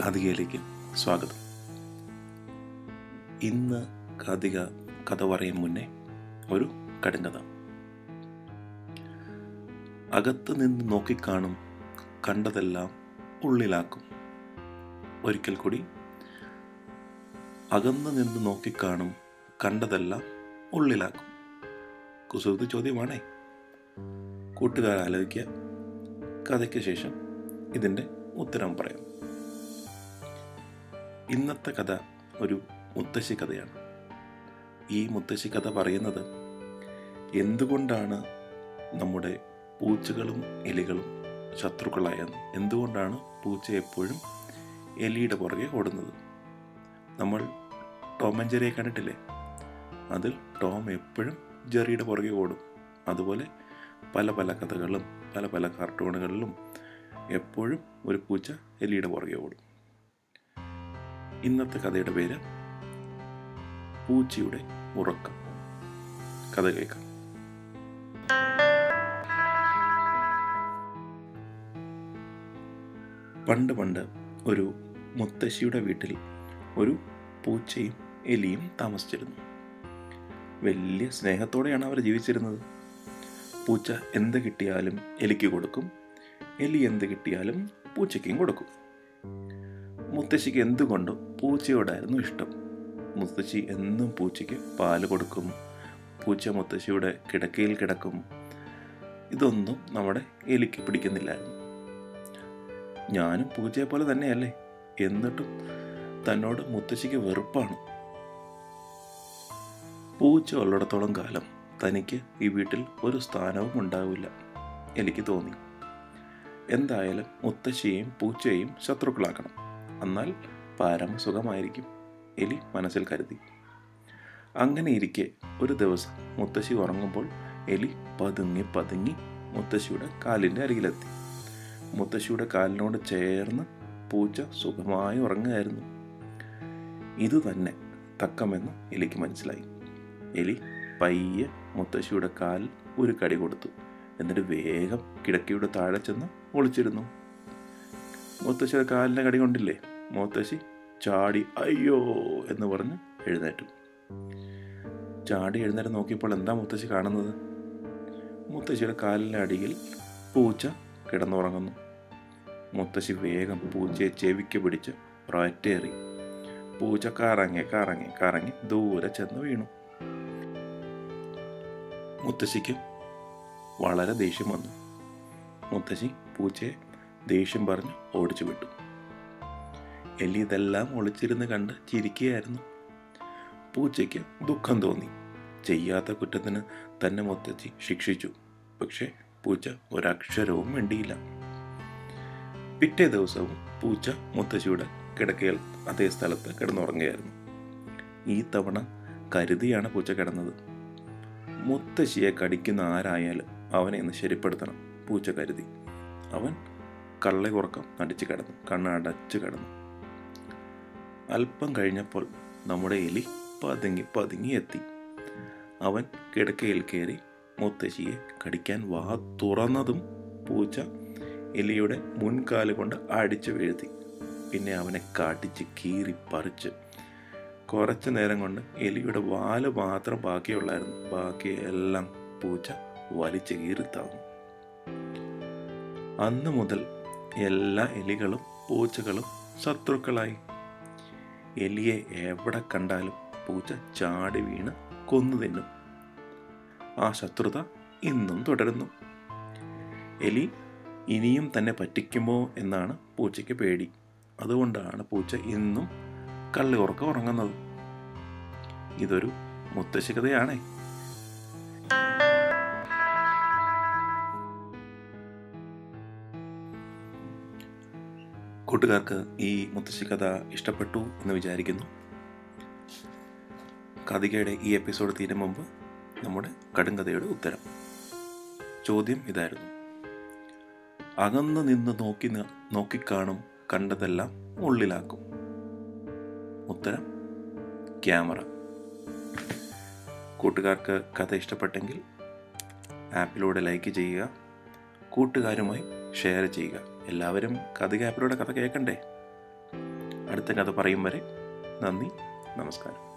കാതികയിലേക്ക് സ്വാഗതം. ഇന്ന് കാതിക കഥ പറയും മുന്നേ ഒരു കടുങ്കഥ അകത്ത് നിന്ന് നോക്കിക്കാണും കണ്ടതെല്ലാം ഉള്ളിലാക്കും. ഒരിക്കൽ കൂടി അകന്ന് നിന്ന് നോക്കിക്കാണും കണ്ടതെല്ലാം ഉള്ളിലാക്കും. കുസൃതി ചോദ്യമാണേ. കൂട്ടുകാർ ആലോചിക്കുക. കഥയ്ക്ക് ശേഷം ഇതിന്റെ ഉത്തരം പറയാം. ഇന്നത്തെ കഥ ഒരു മുത്തശ്ശി കഥയാണ്. ഈ മുത്തശ്ശി കഥ പറയുന്നത് എന്തുകൊണ്ടാണ് നമ്മുടെ പൂച്ചകളും എലികളും ശത്രുക്കളായെന്ന്? എന്തുകൊണ്ടാണ് പൂച്ച എപ്പോഴും എലിയുടെ പുറകെ ഓടുന്നത്? നമ്മൾ ടോം ആൻഡ് ജെറിയെ കണ്ടിട്ടില്ലേ? അതിൽ ടോം എപ്പോഴും ജെറിയുടെ പുറകെ ഓടും. അതുപോലെ പല പല കഥകളിലും പല പല കാർട്ടൂണുകളിലും എപ്പോഴും ഒരു പൂച്ച എലിയുടെ പുറകെ ഓടും. ഇന്നത്തെ കഥയുടെ പേര് പൂച്ചയുടെ ഉറക്കം. കഥ കേൾക്കാം. പണ്ട് പണ്ട് ഒരു മുത്തശ്ശിയുടെ വീട്ടിൽ ഒരു പൂച്ചയും എലിയും താമസിച്ചിരുന്നു. വലിയ സ്നേഹത്തോടെയാണ് അവർ ജീവിച്ചിരുന്നത്. പൂച്ച എന്ത് കിട്ടിയാലും എലിക്ക് കൊടുക്കും. എലി എന്ത് കിട്ടിയാലും പൂച്ചയ്ക്കും കൊടുക്കും. മുത്തശ്ശിക്ക് എന്തുകൊണ്ടും പൂച്ചയോടായിരുന്നു ഇഷ്ടം. മുത്തശ്ശി എന്നും പൂച്ചയ്ക്ക് പാൽ കൊടുക്കും. പൂച്ച മുത്തശ്ശിയുടെ കിടക്കയിൽ കിടക്കും. ഇതൊന്നും നമ്മുടെ എലിക്ക് പിടിക്കുന്നില്ലായിരുന്നു. ഞാനും പൂച്ചയെ പോലെ തന്നെയല്ലേ? എന്നിട്ടും തന്നോട് മുത്തശ്ശിക്ക് വെറുപ്പാണ്. പൂച്ച ഉള്ളിടത്തോളം കാലം തനിക്ക് ഈ വീട്ടിൽ ഒരു സ്ഥാനവും ഉണ്ടാവില്ല എനിക്ക് തോന്നി. എന്തായാലും മുത്തശ്ശിയെയും പൂച്ചയെയും ശത്രുക്കളാക്കണം. എന്നാൽ പരമസുഖമായിരിക്കും എലി മനസ്സിൽ കരുതി. അങ്ങനെ ഇരിക്കെ ഒരു ദിവസം മുത്തശ്ശി ഉറങ്ങുമ്പോൾ എലി പതുങ്ങി പതുങ്ങി മുത്തശ്ശിയുടെ കാലിന്റെ അരികിലെത്തി. മുത്തശ്ശിയുടെ കാലിനോട് ചേർന്ന് പൂച്ച സുഖമായി ഉറങ്ങുകയായിരുന്നു. ഇത് തന്നെ തക്കമെന്ന് എലിക്ക് മനസ്സിലായി. എലി പയ്യെ മുത്തശ്ശിയുടെ കാലിൽ ഒരു കടി കൊടുത്തു. എന്നിട്ട് വേഗം കിടക്കയുടെ താഴെ ചെന്ന് ഒളിച്ചിരുന്നു. മുത്തശ്ശിയുടെ കാലിന്റെ കടി കൊണ്ടില്ലേ? മുത്തശ്ശി ചാടി അയ്യോ എന്ന് പറഞ്ഞ് എഴുന്നേറ്റു. ചാടി എഴുന്നേറ്റ് നോക്കിയപ്പോൾ എന്താ മുത്തശ്ശി കാണുന്നത്? മുത്തശ്ശിയുടെ കാലിന്റെ അടിയിൽ പൂച്ച കിടന്നുറങ്ങുന്നു. മുത്തശ്ശി വേഗം പൂച്ചയെ ചെവിക്ക് പിടിച്ച് ഒരൊറ്റേറി പൂച്ച കറങ്ങി കറങ്ങി കറങ്ങി ദൂരെ ചെന്ന് വീണു. മുത്തശ്ശിക്ക് വളരെ ദേഷ്യം വന്നു. മുത്തശ്ശി പൂച്ചയെ ദേഷ്യം പറഞ്ഞ് ഓടിച്ചു വിട്ടു. എലി ഇതെല്ലാം ഒളിച്ചിരുന്ന് കണ്ട് ചിരിക്കുകയായിരുന്നു. പൂച്ചയ്ക്ക് ദുഃഖം തോന്നി. ചെയ്യാത്ത കുറ്റത്തിന് തന്നെ മുത്തച്ഛി ശിക്ഷിച്ചു. പക്ഷേ പൂച്ച ഒരക്ഷരവും വേണ്ടിയില്ല പിറ്റേ ദിവസവും പൂച്ച മുത്തശ്ശിയുടെ കിടക്കയിൽ അതേ സ്ഥലത്ത് കിടന്നുറങ്ങുകയായിരുന്നു. ഈ തവണ കരുതിയാണ് പൂച്ച കിടന്നത്. മുത്തശ്ശിയെ കടിക്കുന്ന ആരായാലും അവനെ ഇന്ന് ശരിപ്പെടുത്തണം പൂച്ച കരുതി. അവൻ കള്ളയുറക്കം നടിച്ചു കിടന്നു കണ്ണടച്ച് കിടന്നു. അല്പം കഴിഞ്ഞപ്പോൾ നമ്മുടെ എലി പതുങ്ങി പതുങ്ങി എത്തി. അവൻ കിടക്കയിൽ കയറി മുത്തശ്ശിയെ കടിക്കാൻ വാ തുറന്നതും പൂച്ച എലിയുടെ മുൻകാൽ കൊണ്ട് അടിച്ചു വീഴ്ത്തി. പിന്നെ അവനെ കാട്ടിച്ച് കീറി പറിച്ച്. കുറച്ചു നേരം കൊണ്ട് എലിയുടെ വാൽ മാത്രം ബാക്കിയുള്ളായിരുന്നു. ബാക്കി എല്ലാം പൂച്ച വലിച്ചു കീറിത്താകും അന്ന് മുതൽ എല്ലാ എലികളും പൂച്ചകളും ശത്രുക്കളായി. എലിയെ എവിടെ കണ്ടാലും പൂച്ച ചാടി വീണ് കൊന്നു തിന്നും. ആ ശത്രുത ഇന്നും തുടരുന്നു. എലി ഇനിയും തന്നെ പറ്റിക്കുമോ എന്നാണ് പൂച്ചയ്ക്ക് പേടി. അതുകൊണ്ടാണ് പൂച്ച ഇന്നും കള്ളി ഉറക്കം ഉറങ്ങുന്നത്. ഇതൊരു മുത്തശ്ശി കഥയാണേ കൂട്ടുകാർക്ക് ഈ മുത്തശ്ശി കഥ ഇഷ്ടപ്പെട്ടു എന്ന് വിചാരിക്കുന്നു. കഥികയുടെ ഈ എപ്പിസോഡ് തീരും മുമ്പ് നമ്മുടെ കടുംകഥയുടെ ഉത്തരം. ചോദ്യം ഇതായിരുന്നു. അകന്ന് നിന്ന് നോക്കി നോക്കിക്കാണും കണ്ടതെല്ലാം ഉള്ളിലാക്കും. ഉത്തരം ക്യാമറ. കൂട്ടുകാർക്ക് കഥ ഇഷ്ടപ്പെട്ടെങ്കിൽ ആപ്പിലൂടെ ലൈക്ക് ചെയ്യുക കൂട്ടുകാരുമായി ഷെയർ ചെയ്യുക. എല്ലാവരും കഥ ക്യാപ്പിലൂടെ കഥ കേൾക്കണ്ടേ? അടുത്ത കഥ പറയും വരെ നന്ദി നമസ്കാരം.